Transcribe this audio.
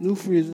no freezer.